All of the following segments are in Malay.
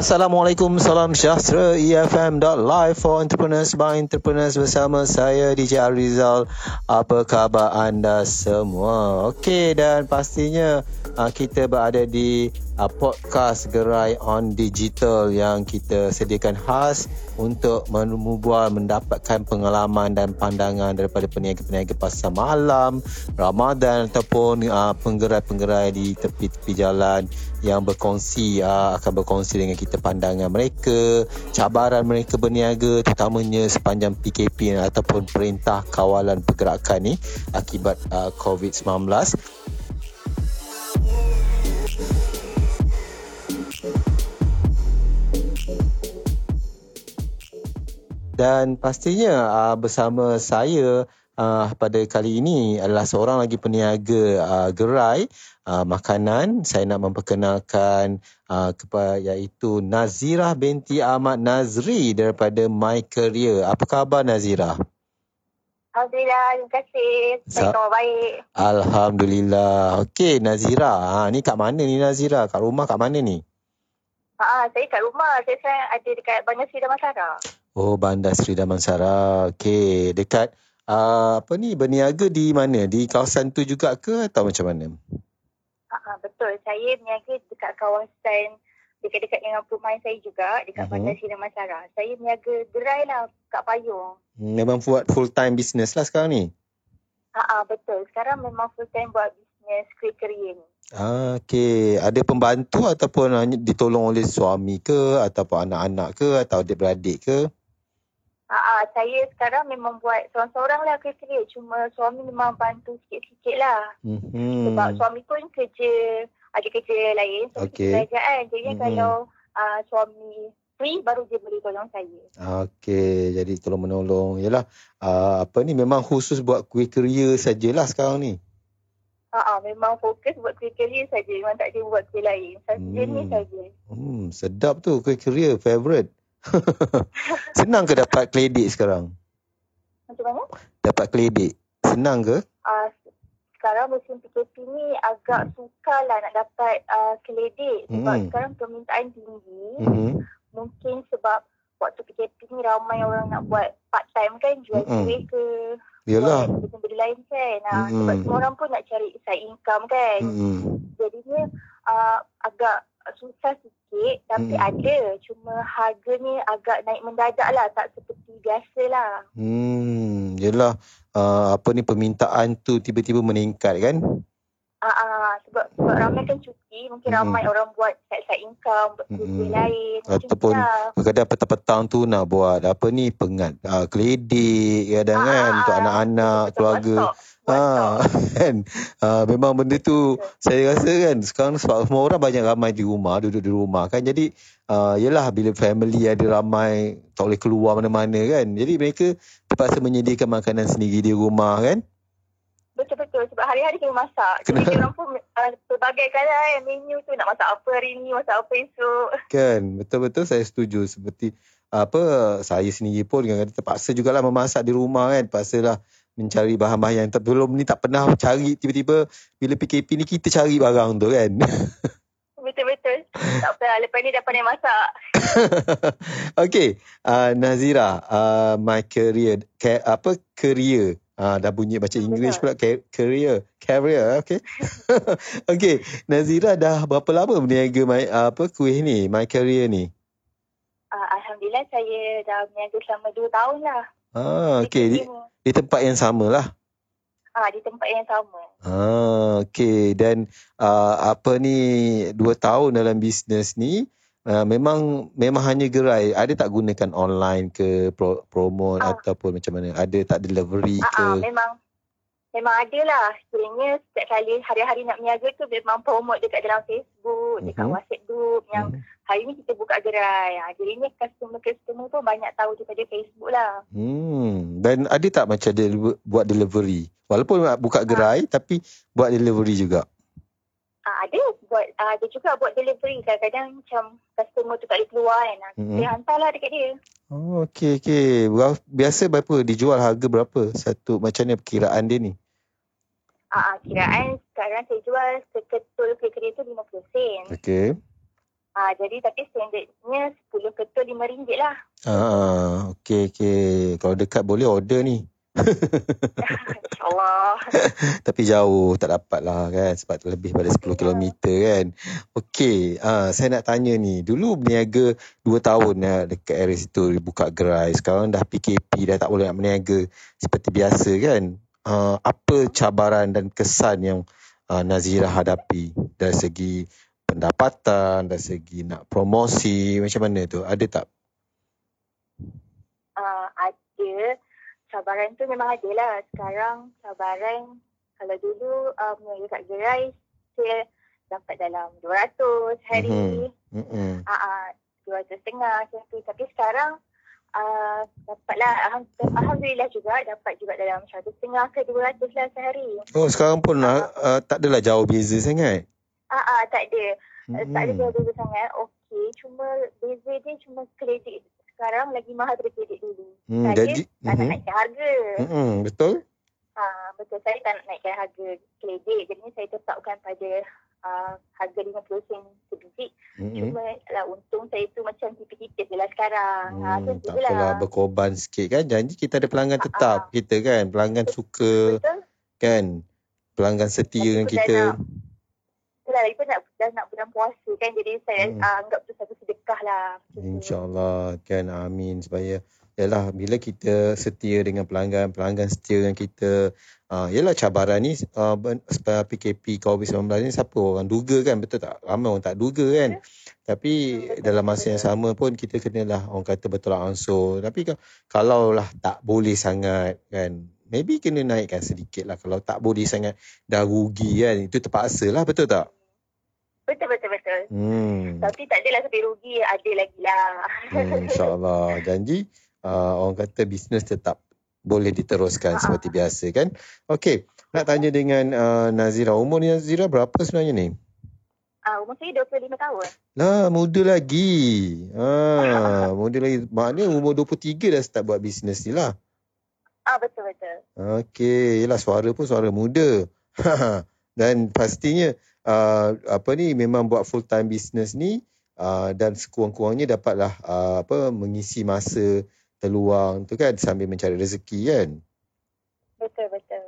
Assalamualaikum, salam sejahtera EFM.live for entrepreneurs by entrepreneurs bersama saya DJ Arizal. Apa khabar anda semua? Okey dan pastinya uh, kita berada di uh, podcast Gerai on Digital yang kita sediakan khas untuk membuat mendapatkan pengalaman dan pandangan daripada peniaga-peniaga pasar malam, Ramadan ataupun uh, penggerai-penggerai di tepi-tepi jalan yang berkongsi uh, akan berkongsi dengan kita pandangan mereka, cabaran mereka berniaga terutamanya sepanjang PKP ataupun perintah kawalan pergerakan ni akibat uh, COVID-19. Dan pastinya uh, bersama saya uh, pada kali ini adalah seorang lagi peniaga uh, gerai uh, makanan. Saya nak memperkenalkan uh, kepada iaitu Nazira binti Ahmad Nazri daripada My Career. Apa khabar Nazira? Alhamdulillah, terima kasih. Baik, Sa- baik. Alhamdulillah. Okey, Nazira. Ha, ni kat mana ni Nazira? Kat rumah kat mana ni? Ha, saya kat rumah. Saya sekarang ada dekat Bandar Sri Damansara. Oh, Bandar Sri Damansara. Okey, dekat uh, apa ni berniaga di mana? Di kawasan tu juga ke atau macam mana? Ha, betul. Saya berniaga dekat kawasan dekat-dekat dengan perumahan saya juga dekat uh-huh. Bandar Sri Damansara. Saya berniaga gerai lah kat payung. Hmm, memang buat full time business lah sekarang ni. Ha, betul. Sekarang memang full time buat business career ni. Ah, okey. Ada pembantu ataupun ditolong oleh suami ke ataupun anak-anak ke atau adik-beradik ke? Ha, saya sekarang memang buat seorang-seorang lah kerja. Cuma suami memang bantu sikit-sikit lah. Mm-hmm. Sebab suami pun kerja, ada kerja lain. So okay. kerajaan. Jadi mm-hmm. kalau uh, suami free, baru dia boleh tolong saya. Okey, jadi tolong menolong. Yalah, uh, apa ni memang khusus buat kuih keria sajalah sekarang ni. Ha, memang fokus buat kuih keria saja. Memang tak ada buat kuih lain. Saja hmm. ni saja. Hmm, sedap tu kuih keria, favourite. Senang ke dapat kredit sekarang? Macam mana? Dapat kredit. Senang ke? Uh, sekarang musim PKP ni agak sukar lah nak dapat uh, kredit. Sebab hmm. sekarang permintaan tinggi. Hmm. Mungkin sebab waktu PKP ni ramai orang nak buat part time kan. Jual hmm. kuih ke. Yalah. Benda-benda lain kan. Uh, hmm. Sebab semua orang pun nak cari side income kan. Hmm. Jadinya uh, agak susah sikit tapi hmm. ada cuma harga ni agak naik mendadak lah tak seperti biasa lah. Hmm, yelah uh, apa ni permintaan tu tiba-tiba meningkat kan? Ah, uh, sebab, sebab ramai kan cuti mungkin hmm. ramai orang buat side-side income buat hmm. lain. Ataupun kadang petang-petang tu nak buat apa ni pengat uh, kredit kadang uh, kan untuk anak-anak keluarga. Ha, kan? Ha, memang benda tu saya rasa kan sekarang sebab semua orang banyak ramai di rumah, duduk di rumah kan. Jadi uh, yelah bila family ada ramai tak boleh keluar mana-mana kan. Jadi mereka terpaksa menyediakan makanan sendiri di rumah kan. Betul-betul sebab hari-hari kena masak. Jadi Jadi orang pun uh, pelbagai kadang kan menu tu nak masak apa hari ni, masak apa esok. Kan, betul-betul saya setuju seperti apa saya sendiri pun kadang-kadang terpaksa jugalah memasak di rumah kan. Terpaksa lah mencari bahan-bahan yang belum ni tak pernah cari tiba-tiba bila PKP ni kita cari barang tu kan. Betul-betul. Tak apa, lepas ni dah pandai masak. okay, uh, Nazira, uh, my career, ca- apa career? Uh, dah bunyi baca English pula, ca- career, career, okay. okay, Nazira dah berapa lama berniaga my, uh, apa kuih ni, my career ni? Uh, Alhamdulillah, saya dah berniaga selama 2 tahun lah. Ah, okay. Di, di tempat yang sama lah. Ah, di tempat yang sama. Ah, okay. Dan uh, apa ni dua tahun dalam bisnes ni, uh, memang memang hanya gerai. Ada tak gunakan online ke pro, promote ah. ataupun macam mana? Ada tak delivery ah, ke? Ah, memang memang ada lah. Sebenarnya setiap kali hari-hari nak berniaga tu memang promote dekat dalam Facebook, uh-huh. dekat mhm. WhatsApp group yang uh-huh. Hari ni kita buka gerai. Ha, jadi ni customer-customer pun banyak tahu daripada Facebook lah. Hmm. Dan ada tak macam dia buat delivery? Walaupun buka gerai ha. tapi buat delivery juga? Ha, ada buat uh, ada juga buat delivery kadang-kadang macam customer tu tak boleh keluar kan mm-hmm. dia hantarlah dekat dia oh okey okey biasa berapa dijual harga berapa satu macam ni perkiraan dia ni ah uh, kiraan sekarang saya jual seketul kereta tu 50 sen okey Ah, jadi tapi standardnya 10 ketul RM5 lah. Ah, okey okey. Kalau dekat boleh order ni. InsyaAllah. Tapi jauh tak dapat lah kan sebab lebih pada 10 km kan. Okey, ah, saya nak tanya ni. Dulu berniaga 2 tahun ya, dekat area situ buka gerai. Sekarang dah PKP dah tak boleh nak berniaga seperti biasa kan. Ah, apa cabaran dan kesan yang ah, Nazira hadapi dari segi pendapatan, dari segi nak promosi, macam mana tu? Ada tak? Uh, ada. Cabaran tu memang ada lah. Sekarang cabaran, kalau dulu um, uh, kat gerai, saya dapat dalam 200 hari. Mm-hmm. Uh, uh, 200 setengah. Tapi sekarang, uh, dapatlah Alhamdulillah juga dapat juga dalam 100 setengah ke 200 lah sehari. Oh sekarang pun uh, uh, tak adalah jauh beza sangat. Ah, uh, uh, tak ada. Hmm. Tak ada jauh beza sangat. Okey, cuma beza dia cuma kredit. Sekarang lagi mahal daripada kredit dulu. Hmm, saya gaji. tak nak hmm. naikkan harga. Hmm, betul? Ah, uh, betul. Saya tak nak naikkan harga kredit. Jadi saya tetapkan pada uh, harga 50 sen sebiji. Hmm. Cuma lah untung saya tu macam tipis-tipis je lah sekarang. Hmm, ha, tak apalah berkorban sikit kan. Janji kita ada pelanggan tetap uh, kita kan. Pelanggan suka betul? kan. Pelanggan setia dengan kita. Nak, itulah lagi pun nak, dah nak bulan puasa kan jadi saya hmm. uh, anggap tu satu sedekah lah InsyaAllah kan amin supaya yalah bila kita setia dengan pelanggan pelanggan setia dengan kita uh, yalah cabaran ni uh, PKP COVID-19 ni siapa orang duga kan betul tak? Ramai orang tak duga kan? Ya. tapi betul, dalam masa yang sama pun kita kenalah orang kata betul lah ansur. Tapi kalau lah tak boleh sangat kan maybe kena naikkan sedikit lah. Kalau tak boleh sangat dah rugi kan? Itu terpaksa lah betul tak Betul betul betul. Hmm. Tapi tak adalah sampai rugi, ada lagi lah. Hmm, InsyaAllah. Janji uh, orang kata bisnes tetap boleh diteruskan Ha-ha. seperti biasa kan. Okey, nak tanya dengan uh, Nazira. Umur Nazira berapa sebenarnya ni? Uh, umur saya 25 tahun. Lah, muda lagi. Ah, muda lagi. Maknanya umur 23 dah start buat bisnes ni lah. Ah, betul-betul. Okey, yelah suara pun suara muda. Dan pastinya uh, apa ni memang buat full time business ni uh, dan sekurang-kurangnya dapatlah uh, apa mengisi masa terluang tu kan sambil mencari rezeki kan. Betul betul.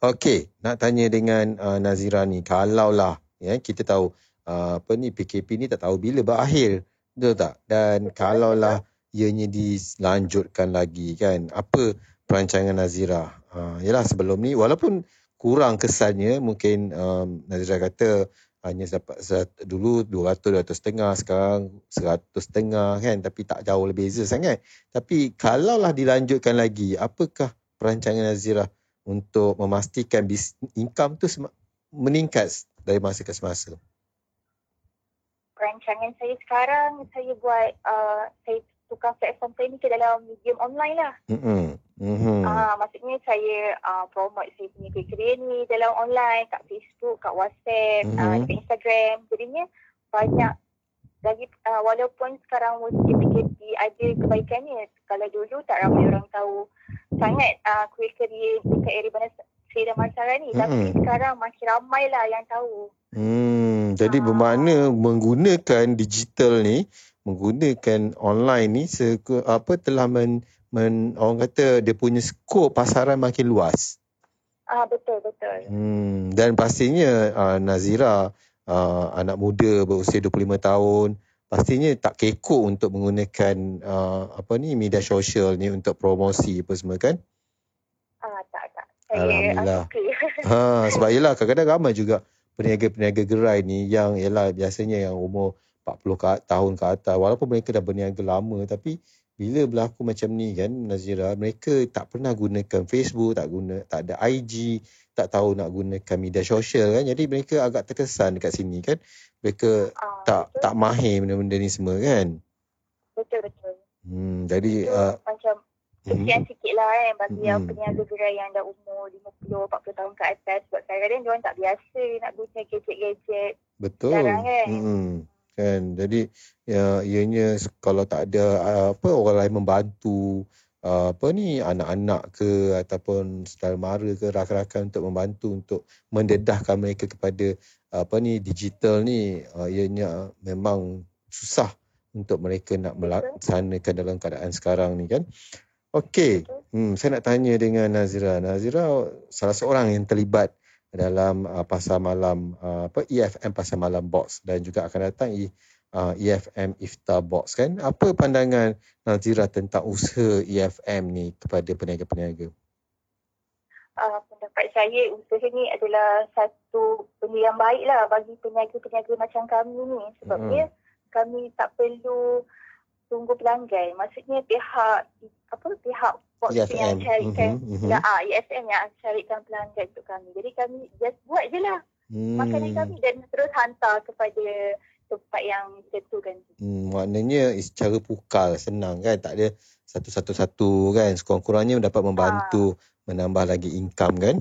Okey, nak tanya dengan uh, Nazira ni kalau lah ya kita tahu uh, apa ni PKP ni tak tahu bila berakhir. Betul tak? Dan kalau lah ianya dilanjutkan lagi kan apa perancangan Nazira? Uh, yalah sebelum ni walaupun kurang kesannya mungkin um, Nazira kata hanya dapat dulu 200 200 setengah sekarang 100 setengah kan tapi tak jauh lebih beza sangat. Tapi kalaulah dilanjutkan lagi apakah perancangan Nazira untuk memastikan bis, income tu meningkat dari masa ke semasa? Perancangan saya sekarang saya buat uh, saya tukar platform saya ni ke dalam medium online lah. Mm-hmm. Mm-hmm. Uh, maksudnya saya uh, promote saya punya career ni dalam online, kat Facebook, kat WhatsApp, mm-hmm. uh, kat Instagram. Jadinya banyak lagi uh, walaupun sekarang musim PKP ada kebaikannya. Kalau dulu tak ramai orang tahu sangat uh, career dekat area mana saya dan Marsara ni. Mm-hmm. Tapi sekarang makin ramai lah yang tahu. Hmm, jadi bermakna menggunakan digital ni menggunakan online ni seku, apa telah men, men orang kata dia punya skop pasaran makin luas. Ah betul betul. Hmm dan pastinya uh, Nazira uh, anak muda berusia 25 tahun pastinya tak kekok untuk menggunakan uh, apa ni media sosial ni untuk promosi apa semua kan? Ah tak tak. Alhamdulillah. ha sebab yalah kadang-kadang ramai juga peniaga-peniaga gerai ni yang ialah biasanya yang umur 40 ke, tahun ke atas. Walaupun mereka dah berniaga lama tapi bila berlaku macam ni kan Nazira mereka tak pernah gunakan Facebook tak guna tak ada IG tak tahu nak gunakan media sosial kan. Jadi mereka agak terkesan dekat sini kan. Mereka uh, tak betul. tak mahir benda-benda ni semua kan. Betul betul. Hmm jadi uh, macam Kesian hmm. sikit lah kan bagi hmm. yang peniaga gerai yang dah umur 50, 40 tahun ke atas. Sebab kadang-kadang diorang tak biasa nak guna gadget-gadget. Betul. Sekarang kan. Hmm kan jadi ya ianya kalau tak ada apa orang lain membantu apa ni anak-anak ke ataupun saudara mara ke rakan-rakan untuk membantu untuk mendedahkan mereka kepada apa ni digital ni ianya memang susah untuk mereka nak melaksanakan dalam keadaan sekarang ni kan. Okey, hmm, saya nak tanya dengan Nazira. Nazira salah seorang yang terlibat dalam uh, pasar malam uh, apa EFM pasar malam box dan juga akan datang uh, EFM Iftar box kan. Apa pandangan Nazira tentang usaha EFM ni kepada peniaga-peniaga? Uh, pendapat saya usaha ni adalah satu benda yang baik lah bagi peniaga-peniaga macam kami ni sebabnya hmm. kami tak perlu tunggu pelanggan. Maksudnya pihak apa pihak box EFM. yang carikan mm-hmm. ya, ah, EFM yang carikan pelanggan untuk kami. Jadi kami just buat je lah hmm. makanan kami dan terus hantar kepada tempat yang ditentukan. Hmm, maknanya secara pukal senang kan tak ada satu-satu-satu kan sekurang-kurangnya dapat membantu ha. menambah lagi income kan?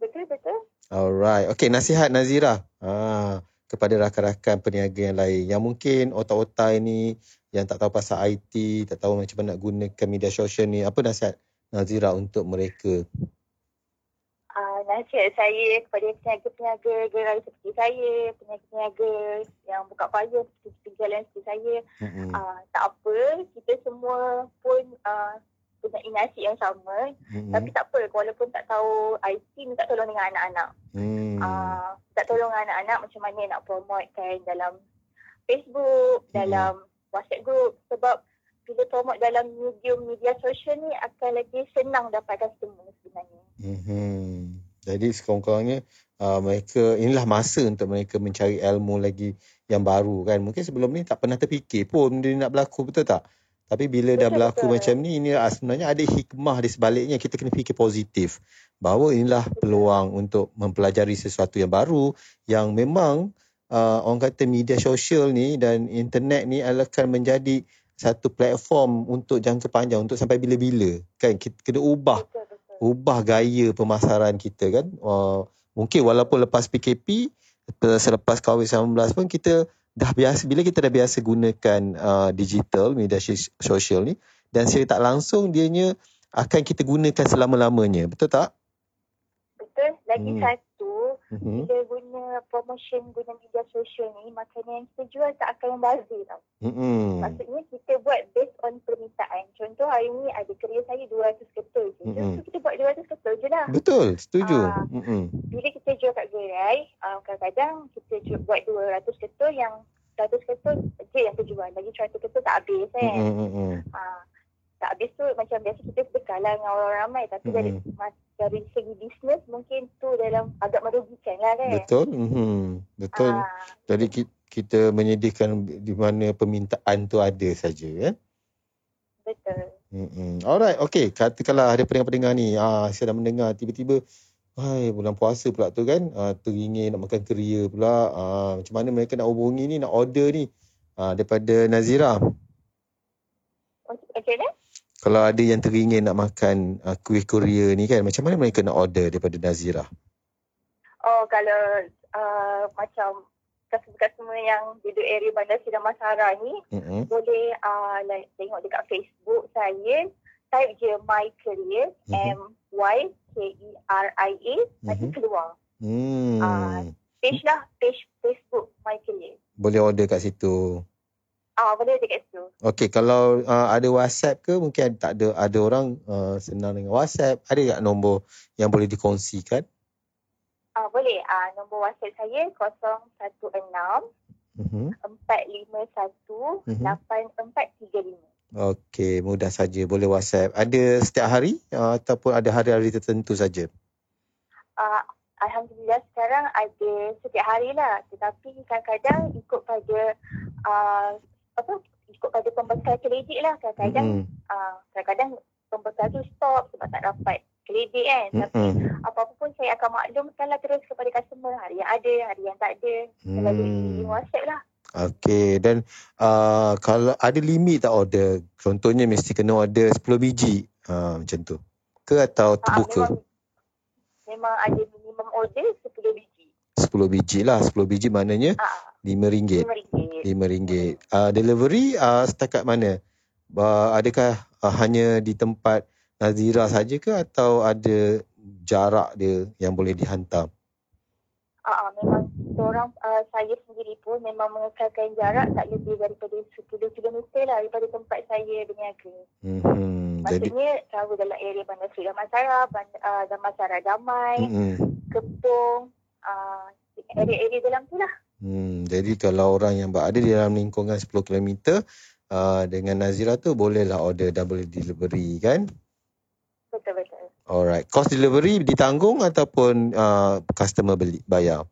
Betul betul. Alright. Okay nasihat Nazira. Ah kepada rakan-rakan peniaga yang lain yang mungkin otak-otak ini yang tak tahu pasal IT, tak tahu macam mana nak gunakan media sosial ni, apa nasihat Nazira untuk mereka? Uh, nasihat saya kepada peniaga-peniaga gerai seperti saya, peniaga-peniaga yang buka payah seperti jalan seperti saya, mm-hmm. uh, tak apa, kita semua pun uh, punya nasi yang sama, mm-hmm. tapi tak apa, walaupun tak tahu IT, minta tolong dengan anak-anak. Mm. Uh, tak tolong dengan anak-anak macam mana nak promotekan dalam Facebook, mm-hmm. dalam WhatsApp group sebab bila promote dalam medium media sosial ni akan lagi senang dapat customer sebenarnya. Mm-hmm. Jadi sekurang-kurangnya uh, mereka inilah masa untuk mereka mencari ilmu lagi yang baru kan. Mungkin sebelum ni tak pernah terfikir pun dia nak berlaku betul tak? Tapi bila betul, dah berlaku betul. macam ni ini sebenarnya ada hikmah di sebaliknya kita kena fikir positif. Bahawa inilah peluang untuk mempelajari sesuatu yang baru yang memang uh, orang kata media sosial ni dan internet ni akan menjadi satu platform untuk jangka panjang untuk sampai bila-bila kan kita kena ubah betul, betul. ubah gaya pemasaran kita kan uh, mungkin walaupun lepas PKP selepas COVID-19 pun kita dah biasa bila kita dah biasa gunakan uh, digital media sosial ni dan secara tak langsung dianya akan kita gunakan selama-lamanya. Betul tak? Betul. Lagi hmm. satu mm-hmm. bila guna promotion guna media sosial ni makanan yang kita jual tak akan membazir tau. Mm-hmm. Maksudnya kita buat based on permintaan. Contoh hari ni ada kerja saya 200 ketul je. Mm-hmm. So kita buat 200 ketul je lah. Betul, setuju. Uh, mm-hmm. Bila kita jual kat gerai, uh, kadang-kadang kita jual, buat 200 ketul yang 100 ketul je yang terjual. Lagi 100 ketul tak habis kan. Mm-hmm. Uh, tak habis tu macam biasa kita sedekah lah dengan orang ramai tapi mm-hmm. dari dari segi bisnes mungkin tu dalam agak merugikan lah kan? Betul mm-hmm. betul. Aa. Ah. jadi kita menyediakan di mana permintaan tu ada saja kan betul. Mm-hmm. alright okay katakanlah ada pendengar-pendengar ni ah saya dah mendengar tiba-tiba Hai, bulan puasa pula tu kan? Ah, teringin nak makan keria pula. Ah, macam mana mereka nak hubungi ni nak order ni? Ah, daripada Nazira. Okay, okay kalau ada yang teringin nak makan uh, kuih Korea ni kan, macam mana mereka nak order daripada Nazira? Oh, kalau uh, macam customer-customer yang duduk area Bandar Sidang Masara ni, mm-hmm. boleh uh, like, tengok dekat Facebook saya, type je My Career, mm-hmm. M-Y-K-E-R-I-A, nanti mm-hmm. keluar. Mm. Uh, page lah, page Facebook My Career. Boleh order kat situ. Ah, boleh dekat situ. Okey, kalau uh, ada WhatsApp ke mungkin tak ada ada orang uh, senang dengan WhatsApp, ada tak nombor yang boleh dikongsikan? Ah, uh, boleh. Ah, uh, nombor WhatsApp saya 016 uh-huh. 451 uh-huh. 8435. Okey, mudah saja boleh WhatsApp. Ada setiap hari uh, ataupun ada hari-hari tertentu saja? Uh, Alhamdulillah sekarang ada setiap hari lah. Tetapi kadang-kadang ikut pada uh, apa ikut pada pembekal kredit lah kadang-kadang mm-hmm. uh, kadang-kadang pembekal tu stop sebab tak dapat kredit kan. Mm-hmm. tapi apa-apa pun saya akan maklumkan lah terus kepada customer hari yang ada hari yang tak ada. Melalui mm. whatsapp lah. Okay dan uh, kalau ada limit tak order? Contohnya mesti kena order 10 biji. Uh, macam tu. Ke atau terbuka? uh, memang, memang ada minimum order 10 biji. 10 biji lah 10 biji maknanya? Uh, RM5. RM5. Uh, delivery uh, setakat mana? Uh, adakah uh, hanya di tempat Nazira saja ke atau ada jarak dia yang boleh dihantar? uh, memang seorang uh, saya sendiri pun memang mengekalkan jarak tak lebih daripada 10 km lah daripada tempat saya berniaga. Mm-hmm. Maksudnya Jadi... kalau dalam area Bandar Seri Damansara, Bandar, uh, Damansara Damai, mm-hmm. Kepung, uh, area-area dalam tu lah. Hmm, jadi kalau orang yang berada di dalam lingkungan 10 km uh, dengan Nazira tu bolehlah order double delivery kan? Betul-betul. Alright. Cost delivery ditanggung ataupun uh, customer beli bayar?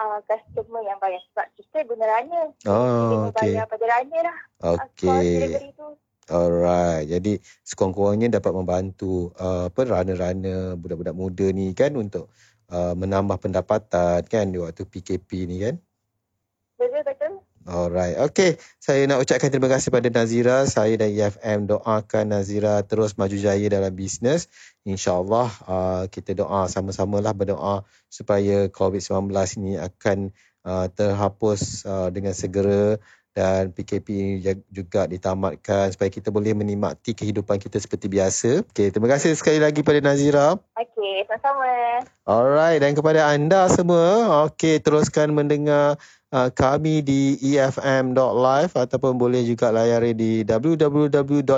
Uh, customer yang bayar sebab kita guna rana. Oh, okay. bayar pada rana lah. Okay. Cost delivery tu. Alright. Jadi sekurang-kurangnya dapat membantu uh, apa rana-rana budak-budak muda ni kan untuk uh, menambah pendapatan kan di waktu PKP ni kan? Betul betul. Alright. Okay. Saya nak ucapkan terima kasih pada Nazira. Saya dan EFM doakan Nazira terus maju jaya dalam bisnes. InsyaAllah uh, kita doa sama-sama lah berdoa supaya COVID-19 ini akan uh, terhapus uh, dengan segera dan PKP juga ditamatkan supaya kita boleh menikmati kehidupan kita seperti biasa. Okay, terima kasih sekali lagi pada Nazira. Okay, sama-sama. Alright, dan kepada anda semua, okay, teruskan mendengar uh, kami di efm.live ataupun boleh juga layari di www.efm.live.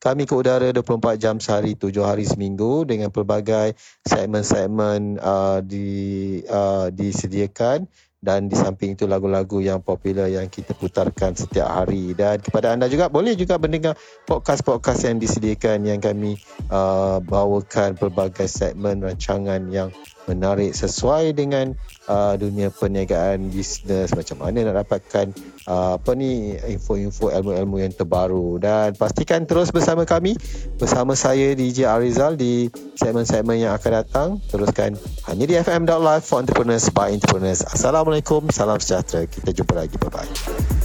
Kami ke udara 24 jam sehari, 7 hari seminggu dengan pelbagai segmen-segmen uh, di, uh, disediakan dan di samping itu lagu-lagu yang popular yang kita putarkan setiap hari. Dan kepada anda juga boleh juga mendengar podcast-podcast yang disediakan yang kami uh, bawakan pelbagai segmen rancangan yang menarik sesuai dengan uh, dunia perniagaan bisnes macam mana nak dapatkan uh, apa ni info-info ilmu-ilmu yang terbaru. Dan pastikan terus bersama kami bersama saya DJ Arizal di segmen-segmen yang akan datang. Teruskan hanya di FM.live for entrepreneurs by entrepreneurs. Assalamualaikum salam sejahtera. Kita jumpa lagi. Bye bye